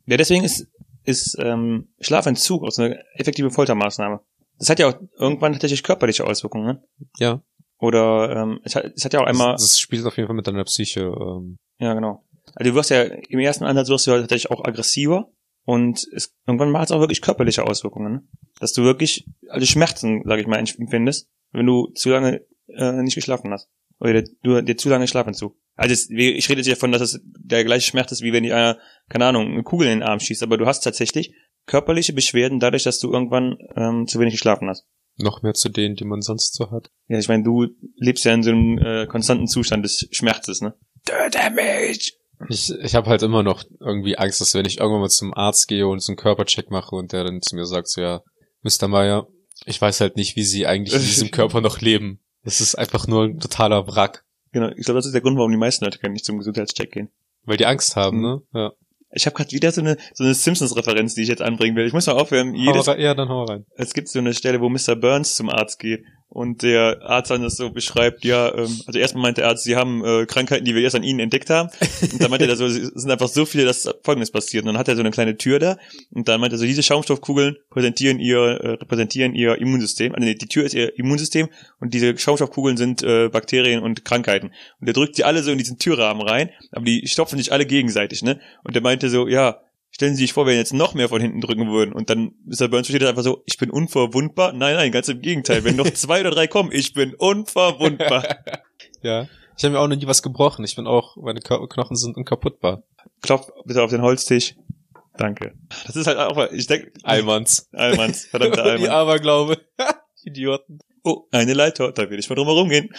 ja, deswegen ist, ist ähm, Schlafentzug auch so eine effektive Foltermaßnahme. Das hat ja auch irgendwann tatsächlich körperliche Auswirkungen, ne? Ja. Oder ähm, es, hat, es hat ja auch einmal, Das, das spielt auf jeden Fall mit deiner Psyche. Ähm, ja genau. Also du wirst ja im ersten Ansatz wirst du ja tatsächlich auch aggressiver und es, irgendwann macht es auch wirklich körperliche Auswirkungen, ne? Dass du wirklich, also Schmerzen, sag ich mal, empfindest, wenn du zu lange äh, nicht geschlafen hast. Oder du dir zu lange Schlafentzug. Also es, ich rede jetzt davon, dass es der gleiche Schmerz ist, wie wenn dir einer, keine Ahnung, eine Kugel in den Arm schießt, aber du hast tatsächlich körperliche Beschwerden dadurch, dass du irgendwann ähm, zu wenig geschlafen hast. noch mehr zu denen, die man sonst so hat. Ja, ich meine, du lebst ja in so einem äh, konstanten Zustand des Schmerzes, ne? Töte mich! Ich, ich habe halt immer noch irgendwie Angst, dass wenn ich irgendwann mal zum Arzt gehe und so einen Körpercheck mache und der dann zu mir sagt, so ja, Mr. Meyer, ich weiß halt nicht, wie Sie eigentlich in diesem Körper noch leben. Das ist einfach nur ein totaler Wrack. Genau, ich glaube, das ist der Grund, warum die meisten Leute gar nicht zum Gesundheitscheck gehen. Weil die Angst haben, Mhm. ne? Ja. Ich habe gerade wieder so eine so eine Simpsons-Referenz, die ich jetzt anbringen will. Ich muss mal aufhören. Jedes, Hau ja, dann hau rein. es gibt so eine Stelle, wo Mr. Burns zum Arzt geht und der Arzt dann das so beschreibt, ja, ähm, also erstmal meint der Arzt, sie haben äh, Krankheiten, die wir erst an ihnen entdeckt haben. Und dann meint er so, es sind einfach so viele, dass folgendes passiert. Und dann hat er so eine kleine Tür da und dann meint er so, diese Schaumstoffkugeln präsentieren ihr, äh, repräsentieren ihr Immunsystem. Also nee, die Tür ist ihr Immunsystem und diese Schaumstoffkugeln sind äh, Bakterien und Krankheiten. Und er drückt sie alle so in diesen Türrahmen rein, aber die stopfen sich alle gegenseitig, ne? Und der meinte so, ja, Stellen Sie sich vor, wenn jetzt noch mehr von hinten drücken würden und dann Mr. Burns steht einfach so, ich bin unverwundbar. Nein, nein, ganz im Gegenteil. Wenn noch zwei oder drei kommen, ich bin unverwundbar. Ja. Ich habe mir auch noch nie was gebrochen. Ich bin auch, meine Knochen sind unkaputtbar. Klopf bitte auf den Holztisch. Danke. Das ist halt auch, ich denke, Almans. Allmanns, verdammter Die Allmann. Aberglaube. Idioten. Oh, eine Leiter, da will ich mal drum herum gehen.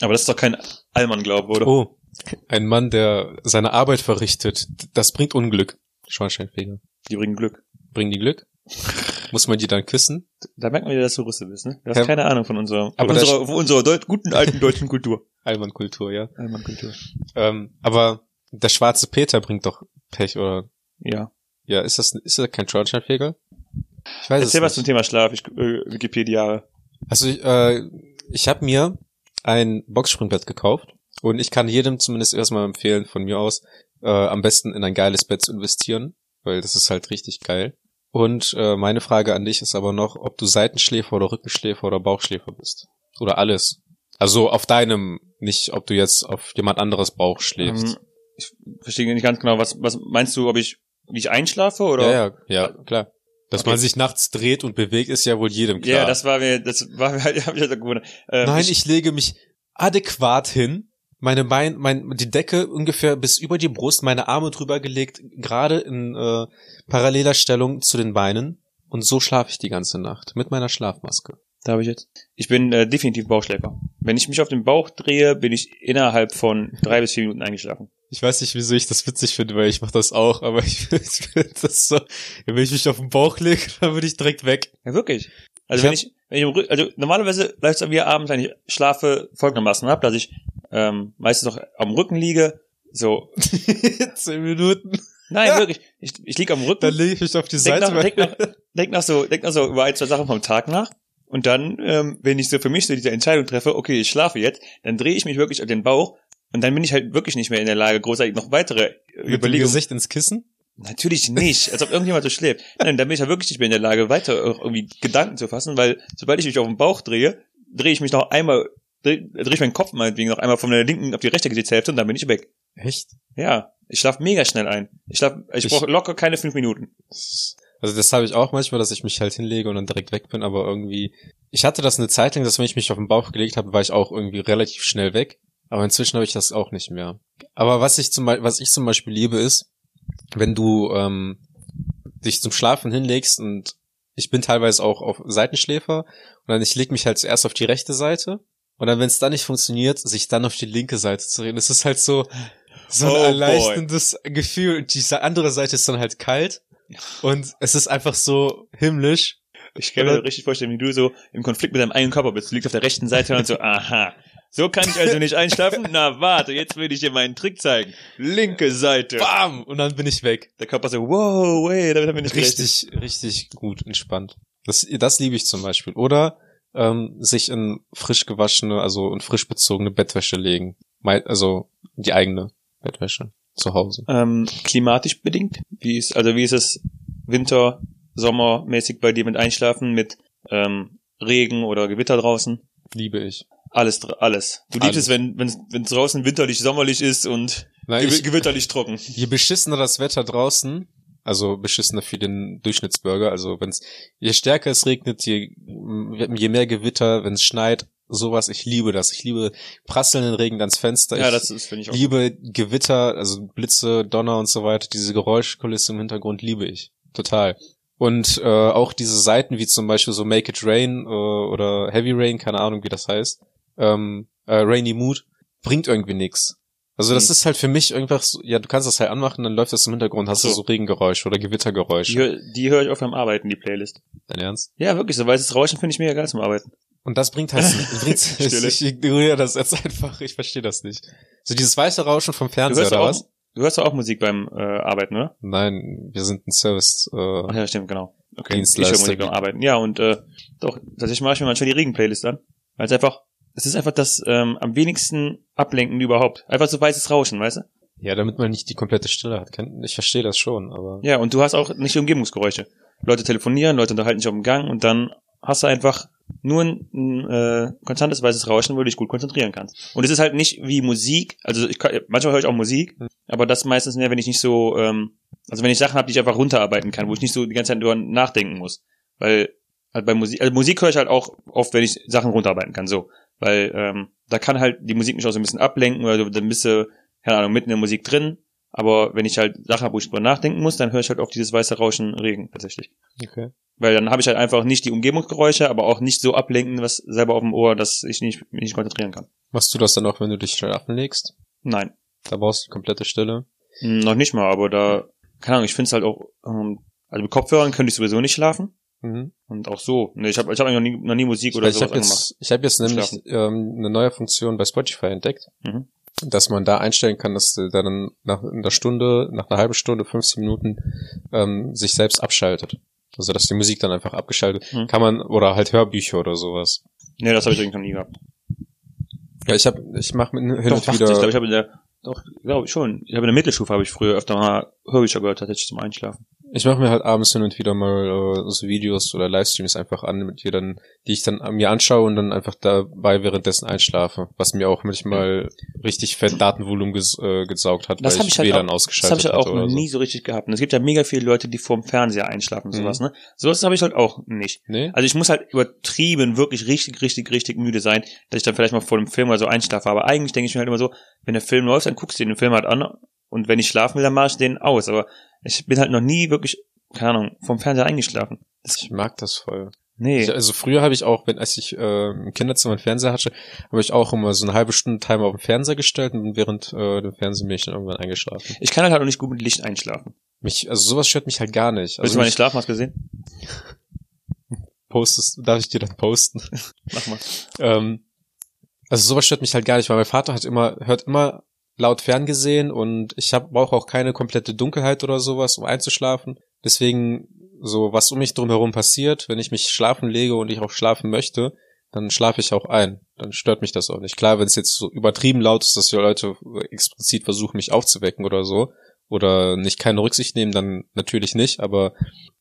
Aber das ist doch kein Allmann-Glaube, oder? Oh. Ein Mann, der seine Arbeit verrichtet, das bringt Unglück. Schornsteinfeger. Die bringen Glück. Bringen die Glück? Muss man die dann küssen? Da merkt man wieder, dass du Russe bist, ne? Du hast Ja. keine Ahnung von unserer, von Aber unserer, von unserer deut guten alten deutschen Kultur. Allmann-Kultur, ja. Allmann-Kultur. Ähm, aber der schwarze Peter bringt doch Pech, oder? Ja. Ja, ist das, ist das kein Schornsteinfeger? Ich weiß Erzähl es was zum nicht. Thema Schlaf, ich, äh, Wikipedia. Also, ich, äh, ich habe mir ein Boxspringbett gekauft und ich kann jedem zumindest erstmal empfehlen, von mir aus, äh, am besten in ein geiles Bett zu investieren, weil das ist halt richtig geil. Und äh, meine Frage an dich ist aber noch, ob du Seitenschläfer oder Rückenschläfer oder Bauchschläfer bist. Oder alles. Also auf deinem, nicht ob du jetzt auf jemand anderes Bauch schläfst. Ähm, ich verstehe nicht ganz genau, was, was meinst du, ob ich, wie ich einschlafe oder? ja, ja, ja, klar. Dass Okay. man sich nachts dreht und bewegt, ist ja wohl jedem klar. Ja, das war mir, das war mir halt, hab ich halt gewundert. Ähm, Nein, ich, lege mich adäquat hin, meine Bein, mein, die Decke ungefähr bis über die Brust, meine Arme drüber gelegt, gerade in äh, paralleler Stellung zu den Beinen. Und so schlafe ich die ganze Nacht mit meiner Schlafmaske. Da habe ich jetzt. Ich bin äh, definitiv Bauchschläfer. Wenn ich mich auf den Bauch drehe, bin ich innerhalb von drei bis vier Minuten eingeschlafen. Ich weiß nicht, wieso ich das witzig finde, weil ich mache das auch, aber ich finde das so, wenn ich mich auf den Bauch lege, dann bin ich direkt weg. Ja, wirklich. Also Ich wenn ich, wenn ich also normalerweise läuft es mir abends, wenn ich schlafe, folgendermaßen ab, dass ich ähm, meistens noch am Rücken liege. So, Zehn Minuten. nein, wirklich. Ich, ich liege am Rücken. Dann lege ich mich auf die denk Seite. nach, denk, nach, denk nach so, denk nach so über ein, zwei Sachen vom Tag nach. Und dann, ähm, wenn ich so für mich so diese Entscheidung treffe, okay, ich schlafe jetzt, dann drehe ich mich wirklich auf den Bauch und dann bin ich halt wirklich nicht mehr in der Lage, großartig noch weitere äh, mit dem Überlegungen. Gesicht ins Kissen. Natürlich nicht, als ob irgendjemand so schläft. Nein, dann bin ich ja wirklich nicht mehr in der Lage, weiter irgendwie Gedanken zu fassen, weil sobald ich mich auf den Bauch drehe, drehe ich mich noch einmal, drehe dreh ich meinen Kopf meinetwegen noch einmal von der linken auf die rechte Gesichtshälfte und dann bin ich weg. Echt? Ja, ich schlafe mega schnell ein. Ich schlaf, ich, Ich- brauche locker keine fünf Minuten. Also das habe ich auch manchmal, dass ich mich halt hinlege und dann direkt weg bin, aber irgendwie, ich hatte das eine Zeit lang, dass wenn ich mich auf den Bauch gelegt habe, war ich auch irgendwie relativ schnell weg, aber inzwischen habe ich das auch nicht mehr. Aber was ich zum Beispiel, was ich zum Beispiel liebe ist, wenn du ähm, dich zum Schlafen hinlegst und ich bin teilweise auch auf Seitenschläfer und dann ich leg mich halt zuerst auf die rechte Seite und dann, wenn es dann nicht funktioniert, sich dann auf die linke Seite zu drehen. Das ist halt so, so ein Oh boy. erleichterndes Gefühl. Und diese andere Seite ist dann halt kalt und es ist einfach so himmlisch. Ich kann mir richtig vorstellen, wie du so im Konflikt mit deinem eigenen Körper bist. Du liegst auf der rechten Seite und so, aha, so kann ich also nicht einschlafen? Na warte, jetzt will ich dir meinen Trick zeigen. Linke Seite. Bam! Und dann bin ich weg. Der Körper so, wow, wait, damit haben wir nicht gerechnet. Richtig, richtig gut entspannt. Das, das liebe ich zum Beispiel. Oder ähm, sich in frisch gewaschene, also in frisch bezogene Bettwäsche legen. Also die eigene Bettwäsche zu Hause. Ähm, klimatisch bedingt? Wie ist, also wie ist es Winter, Sommermäßig bei dir mit Einschlafen, mit ähm, Regen oder Gewitter draußen? Liebe ich. Alles, alles. Du liebst es, wenn wenn wenn es draußen winterlich, sommerlich ist und Nein, gewi ich, gewitterlich trocken. je beschissener das Wetter draußen, also beschissener für den Durchschnittsbürger, also wenn's, je stärker es regnet, je, je mehr Gewitter, wenn es schneit, sowas, ich liebe das. Ich liebe prasselnden Regen ans Fenster. Ja, ich, das ist finde ich auch. liebe Gewitter, also Blitze, Donner und so weiter, diese Geräuschkulisse im Hintergrund liebe ich. Total. Und äh, auch diese Seiten wie zum Beispiel so Make It Rain äh, oder Heavy Rain, keine Ahnung wie das heißt, ähm, äh, Rainy Mood, bringt irgendwie nix. Also das Hm. ist halt für mich irgendwas, so, ja, du kannst das halt anmachen, dann läuft das im Hintergrund, hast du so. Regenggeräusche oder Gewittergeräusche. Die, die höre ich oft beim Arbeiten, die Playlist. Dein Ernst? Ja, wirklich, so weißes Rauschen finde ich mega geil zum Arbeiten. Und das bringt halt, bringt, Stille. ich ignoriere das jetzt einfach, ich verstehe das nicht. So dieses weiße Rauschen vom Fernseher oder auch, was? du hörst doch auch Musik beim äh, Arbeiten, oder? Nein, wir sind ein Service. Äh, Ach ja, stimmt, genau. Okay, ich höre Musik beim Arbeiten. Ja, und äh, doch, tatsächlich mache ich mir manchmal die Regen-Playlist an. Weil es einfach, es ist einfach das ähm, am wenigsten Ablenken überhaupt. Einfach so weißes Rauschen, weißt du? ja, damit man nicht die komplette Stille hat. Ich verstehe das schon, aber Ja, und du hast auch nicht die Umgebungsgeräusche. Leute telefonieren, Leute unterhalten sich auf dem Gang und dann hast du einfach nur ein, ein äh, konstantes weißes Rauschen, wo du dich gut konzentrieren kannst. Und es ist halt nicht wie Musik, also ich kann, manchmal höre ich auch Musik, Hm. aber das meistens mehr, wenn ich nicht so, ähm, also wenn ich Sachen habe, die ich einfach runterarbeiten kann, wo ich nicht so die ganze Zeit drüber nachdenken muss. Weil halt bei Musik, also Musik höre ich halt auch oft, wenn ich Sachen runterarbeiten kann, so. Weil ähm, da kann halt die Musik mich auch so ein bisschen ablenken oder du, dann bist du, keine Ahnung, mitten in der Musik drin. Aber wenn ich halt Sachen habe, wo ich drüber nachdenken muss, dann höre ich halt auf dieses weiße Rauschen Regen tatsächlich. okay. Weil dann habe ich halt einfach nicht die Umgebungsgeräusche, aber auch nicht so ablenken, was selber auf dem Ohr, dass ich nicht, mich nicht konzentrieren kann. Machst du das dann auch, wenn du dich schlafen legst? Nein. Da brauchst du die komplette Stille. Hm, Noch nicht mal, aber da, keine Ahnung, ich finde es halt auch, ähm, also mit Kopfhörern könnte ich sowieso nicht schlafen. Mhm. Und auch so. Ne, ich habe ich hab eigentlich noch nie, noch nie Musik oder sowas habe angemacht. jetzt, ich hab jetzt nämlich Schlafen. ähm, eine neue Funktion bei Spotify entdeckt, Mhm. dass man da einstellen kann, dass der dann nach einer Stunde, nach einer halben Stunde, 15 Minuten ähm, sich selbst abschaltet. Also dass die Musik dann einfach abgeschaltet. Mhm. Kann man, oder halt Hörbücher oder sowas. Nee, das habe ich irgendwie noch nie gehabt. Ja, ich habe, ich mache hin Doch, und wieder. ich glaube, ich habe in der, doch, glaube ich schon. Ich habe in der Mittelstufe habe ich früher öfter mal Hörbücher gehört, tatsächlich zum Einschlafen. Ich mache mir halt abends hin und wieder mal äh, so Videos oder Livestreams einfach an, mit die dann, die ich dann mir anschaue und dann einfach dabei währenddessen einschlafe, was mir auch manchmal richtig fett Datenvolumen ges äh, gesaugt hat, Das weil hab ich, ich halt WLAN auch- Das ausgeschaltet habe ich halt auch so. nie so richtig gehabt. Und es gibt ja mega viele Leute, die vorm Fernseher einschlafen und Mhm. sowas, ne? Sowas habe ich halt auch nicht. Nee? Also ich muss halt übertrieben, wirklich richtig, richtig, richtig müde sein, dass ich dann vielleicht mal vor dem Film oder so einschlafe. Aber eigentlich denke ich mir halt immer so, wenn der Film läuft, dann guckst du dir den Film halt an und wenn ich schlafen will, dann mache ich den aus. Aber ich bin halt noch nie wirklich, keine Ahnung, vom Fernseher eingeschlafen. Ich mag das voll. Nee. Ich, also früher habe ich auch, wenn als ich äh, im Kinderzimmer einen Fernseher hatte, habe ich auch immer so eine halbe Stunde Timer auf den Fernseher gestellt und während äh, dem Fernsehen bin ich dann irgendwann eingeschlafen. Ich kann halt auch nicht gut mit Licht einschlafen. Mich, also sowas stört mich halt gar nicht. Willst Also du meine Schlafmaske sehen? postest, darf ich dir dann posten? Mach mal. Ähm, also sowas stört mich halt gar nicht, weil mein Vater hat immer, hört immer laut ferngesehen und ich hab, brauche auch keine komplette Dunkelheit oder sowas, um einzuschlafen. Deswegen, so was um mich drumherum passiert, wenn ich mich schlafen lege und ich auch schlafen möchte, dann schlafe ich auch ein. Dann stört mich das auch nicht. Klar, wenn es jetzt so übertrieben laut ist, dass die Leute explizit versuchen, mich aufzuwecken oder so, oder nicht keine Rücksicht nehmen, dann natürlich nicht, aber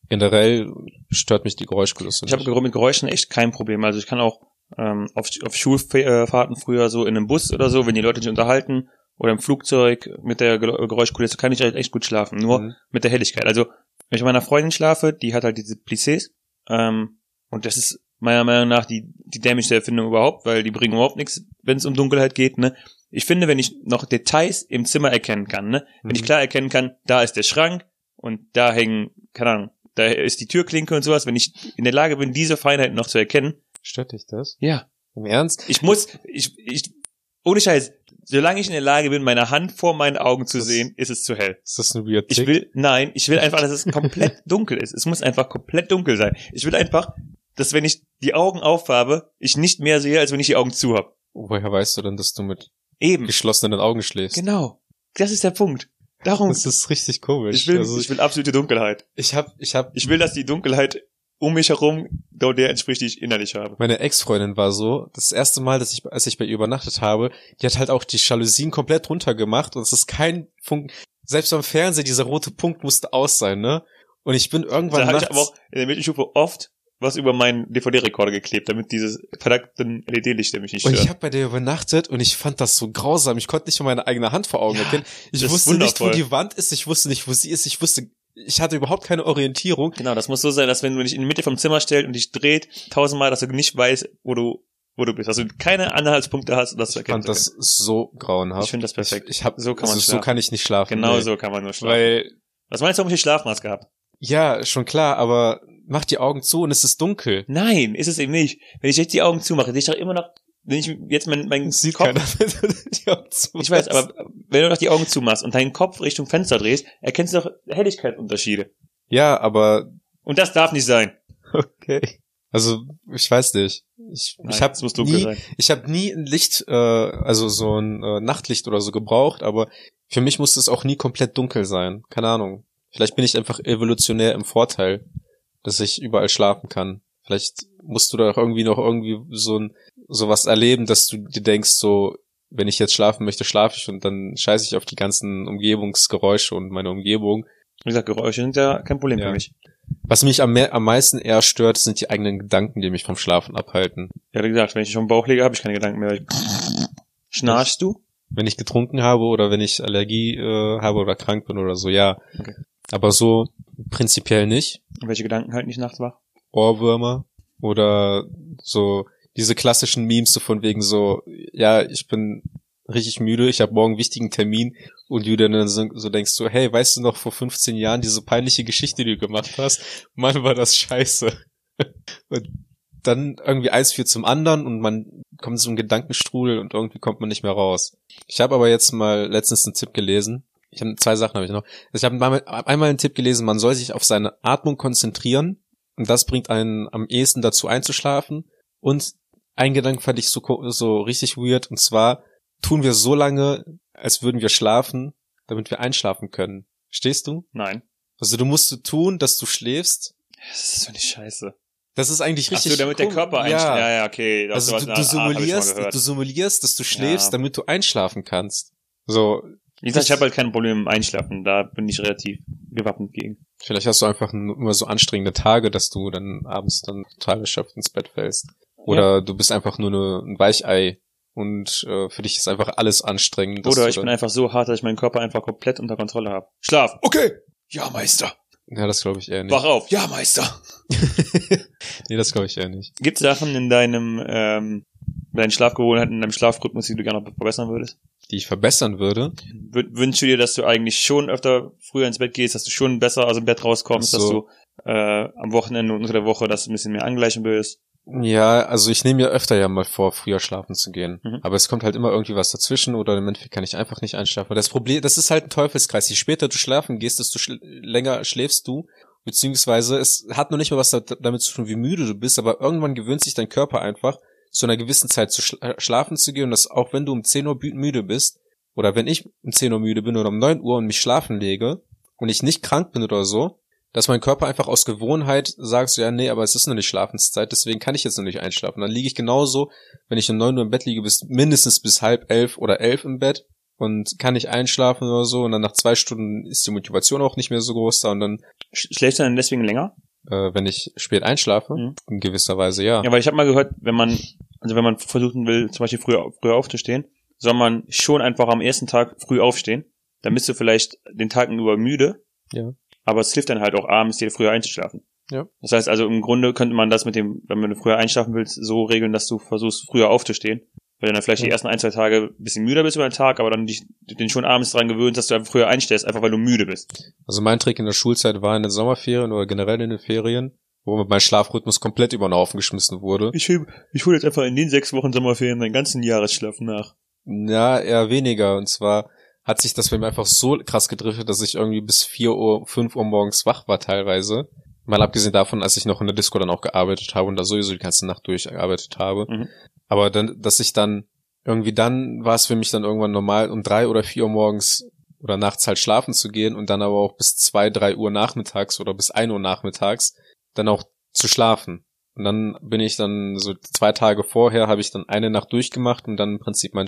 generell stört mich die Geräuschkulisse Ich habe mit Geräuschen echt kein Problem. Also ich kann auch ähm, auf, auf Schulfahrten früher so in einem Bus oder so, wenn die Leute sich unterhalten oder im Flugzeug mit der Ge- Geräuschkulisse, kann ich halt echt gut schlafen. Nur Mhm. mit der Helligkeit. Also wenn ich mit meiner Freundin schlafe, die hat halt diese Plissés ähm, und das ist meiner Meinung nach die, die dämlichste Erfindung überhaupt, weil die bringen überhaupt nichts, wenn es um Dunkelheit geht. Ne? Ich finde, wenn ich noch Details im Zimmer erkennen kann, ne? wenn ich Mhm. klar erkennen kann, da ist der Schrank und da hängen, keine Ahnung, da ist die Türklinke und sowas, wenn ich in der Lage bin, diese Feinheiten noch zu erkennen, Stört dich das? ja, Im Ernst? ich muss, ich, ich, ohne Scheiß, solange ich in der Lage bin, meine Hand vor meinen Augen zu Das- sehen, ist es zu hell. Ist das ein weird Ich will, nein, ich will einfach, dass es komplett dunkel ist. Es muss einfach komplett dunkel sein. Ich will einfach, dass wenn ich die Augen aufhabe, ich nicht mehr sehe, als wenn ich die Augen zu habe. Woher weißt du denn, dass du mit Eben. geschlossenen Augen schläfst? Genau. Das ist der Punkt. Darum, Das ist richtig komisch. ich will, also, ich will absolute Dunkelheit. ich hab, ich hab, Ich will, dass die Dunkelheit um mich herum genau der entspricht, die ich innerlich habe. meine Ex-Freundin war so, das erste Mal, dass ich, als ich bei ihr übernachtet habe, die hat halt auch die Jalousien komplett runtergemacht und es ist kein Funken, selbst beim Fernseher, dieser rote Punkt musste aus sein, ne? Und ich bin irgendwann Da habe ich aber auch in der Mittelstufe oft was über meinen DVD-Rekorder geklebt, damit dieses verdackten LED-Licht mich nicht und stört. ich habe bei der übernachtet und ich fand das so grausam. Ich konnte nicht mal meine eigene Hand vor Augen Ja, erkennen. Ich wusste nicht, wo die Wand ist. Ich wusste nicht, wo sie ist. Ich wusste, ich hatte überhaupt keine Orientierung. Genau, das muss so sein, dass wenn du dich in die Mitte vom Zimmer stellst und dich dreht, tausendmal, dass du nicht weißt, wo du, wo du bist. Dass du keine Anhaltspunkte hast, um das zu Ich fand das so grauenhaft. Ich finde das perfekt. Ich, ich hab, So kann man also, so schlafen. kann ich nicht schlafen. Genau nee. so kann man nur schlafen. Weil, Was meinst du, warum ich die Schlafmaske habe? ja, schon klar, aber mach die Augen zu und es ist dunkel. Nein, ist es eben nicht. Wenn ich jetzt die Augen zumache, sehe ich doch immer noch, wenn ich jetzt mein, mein sieht Kopf, keiner, wenn du die Augen zu ich weiß, aber wenn du doch die Augen zumachst und deinen Kopf Richtung Fenster drehst, erkennst du doch Helligkeitsunterschiede. Ja, aber, Und das darf nicht sein. okay. Also, ich weiß nicht. Ich, Nein, ich habe es muss dunkel nie, ich habe nie ein Licht, äh, also so ein äh, Nachtlicht oder so gebraucht, aber für mich muss es auch nie komplett dunkel sein. Keine Ahnung. Vielleicht bin ich einfach evolutionär im Vorteil, dass ich überall schlafen kann. Vielleicht musst du da auch irgendwie noch irgendwie so ein sowas erleben, dass du dir denkst, so, wenn ich jetzt schlafen möchte, schlafe ich und dann scheiße ich auf die ganzen Umgebungsgeräusche und meine Umgebung. Wie gesagt, Geräusche sind ja kein Problem Ja. für mich. Was mich am, mehr, am meisten eher stört, sind die eigenen Gedanken, die mich vom Schlafen abhalten. Ja, wie gesagt, wenn ich schon im Bauch lege, habe ich keine Gedanken mehr. Schnarchst du? wenn ich getrunken habe oder wenn ich Allergie äh, habe oder krank bin oder so, ja. Okay. Aber so prinzipiell nicht. Und welche Gedanken halten dich nachts wach? Ohrwürmer oder so diese klassischen Memes so von wegen so, ja, ich bin richtig müde, ich habe morgen wichtigen Termin und du dann so, so denkst so, hey, weißt du noch vor 15 Jahren diese peinliche Geschichte, die du gemacht hast? Mann, war das scheiße. und dann irgendwie eins führt zum anderen und man kommt so einen Gedankenstrudel und irgendwie kommt man nicht mehr raus. Ich habe aber jetzt mal letztens einen Tipp gelesen. Ich habe zwei Sachen habe ich noch. Ich habe einmal einen Tipp gelesen, man soll sich auf seine Atmung konzentrieren und das bringt einen am ehesten dazu einzuschlafen. Und ein Gedanke fand ich so, so richtig weird und zwar tun wir so lange, als würden wir schlafen, damit wir einschlafen können. Stehst du? Nein. Also du musst so tun, dass du schläfst. Das ist so eine Scheiße. Das ist eigentlich Ach richtig. so, damit der Körper einschläft. Ja. Ja, ja, okay. Das Also du, du simulierst, gehört. du simulierst, dass du schläfst, Ja. damit du einschlafen kannst. So, Wie gesagt, ich habe halt kein Problem im Einschlafen. Da bin ich relativ gewappnet gegen. vielleicht hast du einfach n- immer so anstrengende Tage, dass du dann abends dann total erschöpft ins Bett fällst. Oder du bist einfach nur eine, ein Weichei und äh, für dich ist einfach alles anstrengend. dass Oder du ich bin einfach so hart, dass ich meinen Körper einfach komplett unter Kontrolle habe. Schlaf. Okay. Ja, Meister. Ja, das glaube ich eher nicht. Wach auf. Ja, Meister. nee, das glaube ich eher nicht. Gibt Sachen in deinem, ähm, deinen Schlafgewohnheiten, in deinem Schlafrhythmus, die du gerne noch verbessern würdest? Die ich verbessern würde. Wün- Wünschst du dir, dass du eigentlich schon öfter früher ins Bett gehst, dass du schon besser aus dem Bett rauskommst, Ach dass so. du äh, am Wochenende und unter der Woche das ein bisschen mehr angleichen willst? Ja, also ich nehme mir öfter ja mal vor, früher schlafen zu gehen. Mhm. Aber es kommt halt immer irgendwie was dazwischen oder im Endeffekt kann ich einfach nicht einschlafen. Das Problem, das ist halt ein Teufelskreis. Je später du schlafen gehst, desto schl länger schläfst du. Beziehungsweise es hat noch nicht mal was da damit zu tun, wie müde du bist, aber irgendwann gewöhnt sich dein Körper einfach, zu einer gewissen Zeit zu schla schlafen zu gehen und dass auch wenn du um 10 Uhr müde bist, oder wenn ich um 10 Uhr müde bin oder um 9 Uhr und mich schlafen lege und ich nicht krank bin oder so, dass mein Körper einfach aus Gewohnheit sagt, so, ja, nee, aber es ist noch nicht Schlafenszeit, deswegen kann ich jetzt noch nicht einschlafen. Dann liege ich genauso, wenn ich um 9 Uhr im Bett liege, bis mindestens bis halb elf oder elf im Bett und kann nicht einschlafen oder so und dann nach zwei Stunden ist die Motivation auch nicht mehr so groß da und dann, Sch schläfst du dann deswegen länger? äh, wenn ich spät einschlafe, Mhm. in gewisser Weise ja. Ja, weil ich habe mal gehört, wenn man, also wenn man versuchen will, zum Beispiel früher, früher aufzustehen, soll man schon einfach am ersten Tag früh aufstehen. Dann bist du vielleicht den Tag über müde. Ja. Aber es hilft dann halt auch abends, dir früher einzuschlafen. Ja. Das heißt also, im Grunde könnte man das mit dem, wenn du früher einschlafen willst, so regeln, dass du versuchst, früher aufzustehen. Weil du dann vielleicht die Ja. ersten ein, zwei Tage ein bisschen müder bist über den Tag, aber dann dich, den schon abends dran gewöhnst, dass du einfach früher einstellst, einfach weil du müde bist. Also mein Trick in der Schulzeit war in den Sommerferien oder generell in den Ferien, wo mein Schlafrhythmus komplett über den Haufen geschmissen wurde. Ich, ich hole jetzt einfach in den sechs Wochen Sommerferien meinen ganzen Jahresschlaf nach. Ja, eher weniger. Und zwar hat sich das mir einfach so krass gedriftet, dass ich irgendwie bis 4 Uhr, 5 Uhr morgens wach war teilweise. Mal abgesehen davon, als ich noch in der Disco dann auch gearbeitet habe und da sowieso die ganze Nacht durchgearbeitet habe. Mhm. Aber dann, dass ich dann irgendwie dann war es für mich dann irgendwann normal, um drei oder vier Uhr morgens oder nachts halt schlafen zu gehen und dann aber auch bis zwei, drei Uhr nachmittags oder bis ein Uhr nachmittags dann auch zu schlafen. Und dann bin ich dann so zwei Tage vorher habe ich dann eine Nacht durchgemacht, um dann im Prinzip meinen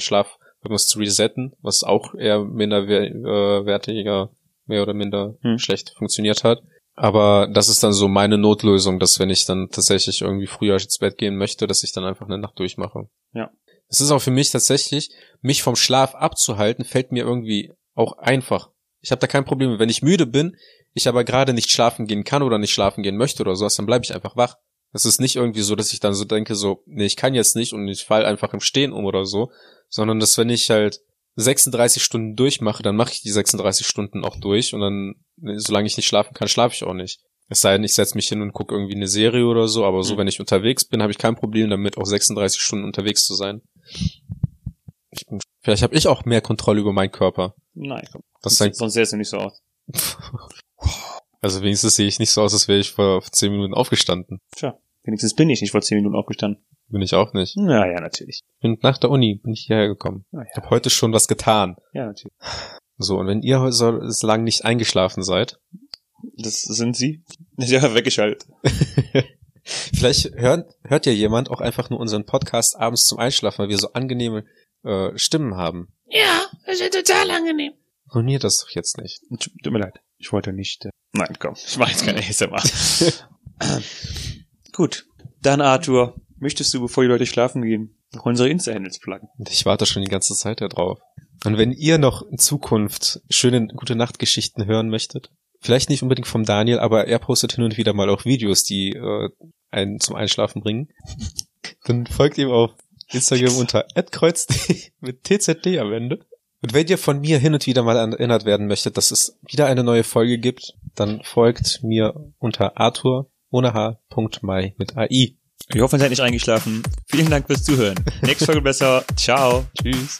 Schlafrhythmus zu resetten, was auch eher minderwertiger, mehr oder minder Hm. schlecht funktioniert hat. Aber das ist dann so meine Notlösung, dass wenn ich dann tatsächlich irgendwie früher ins Bett gehen möchte, dass ich dann einfach eine Nacht durchmache. Ja. Es ist auch für mich tatsächlich, mich vom Schlaf abzuhalten, fällt mir irgendwie auch einfach. Ich habe da kein Problem. Wenn ich müde bin, ich aber gerade nicht schlafen gehen kann oder nicht schlafen gehen möchte oder sowas, dann bleibe ich einfach wach. Es ist nicht irgendwie so, dass ich dann so denke, so, nee, ich kann jetzt nicht und ich fall einfach im Stehen um oder so, sondern dass wenn ich halt 36 Stunden durchmache, dann mache ich die 36 Stunden auch durch und dann, solange ich nicht schlafen kann, schlafe ich auch nicht. Es sei denn, ich setze mich hin und gucke irgendwie eine Serie oder so, aber so, Mhm. wenn ich unterwegs bin, habe ich kein Problem damit, auch 36 Stunden unterwegs zu sein. Ich bin, vielleicht habe ich auch mehr Kontrolle über meinen Körper. Nein, komm. Das sonst, sonst du nicht so aus. also wenigstens sehe ich nicht so aus, als wäre ich vor 10 Minuten aufgestanden. Tja, Wenigstens bin ich nicht vor zehn Minuten aufgestanden. Bin ich auch nicht. Naja, natürlich. Bin nach der Uni bin ich hierher gekommen. Ah, Ich ja. habe heute schon was getan. ja, natürlich. So, und wenn ihr heute so so lang nicht eingeschlafen seid, Das sind sie. Ja, weggeschaltet. vielleicht hört, hört ja jemand auch einfach nur unseren Podcast abends zum Einschlafen, weil wir so angenehme äh, Stimmen haben. Ja, das ist total angenehm. Ruiniert das doch jetzt nicht. Tut mir leid. Ich wollte nicht. Äh Nein, komm. Ich mache jetzt keine ASMR. Gut. Dann, Arthur, möchtest du, bevor die Leute schlafen gehen, noch unsere Insta-Handles pluggen? Ich warte schon die ganze Zeit darauf. Und wenn ihr noch in Zukunft schöne gute Nachtgeschichten hören möchtet, vielleicht nicht unbedingt vom Daniel, aber er postet hin und wieder mal auch Videos, die äh, einen zum Einschlafen bringen, dann folgt ihm auf Instagram unter @kreuz mit TZD am Ende. Und wenn ihr von mir hin und wieder mal erinnert werden möchtet, dass es wieder eine neue Folge gibt, dann folgt mir unter Arthur ohne H.mai mit AI. Ich hoffe, ihr seid nicht eingeschlafen. Vielen Dank fürs Zuhören. Nächste Folge besser. Ciao. Tschüss.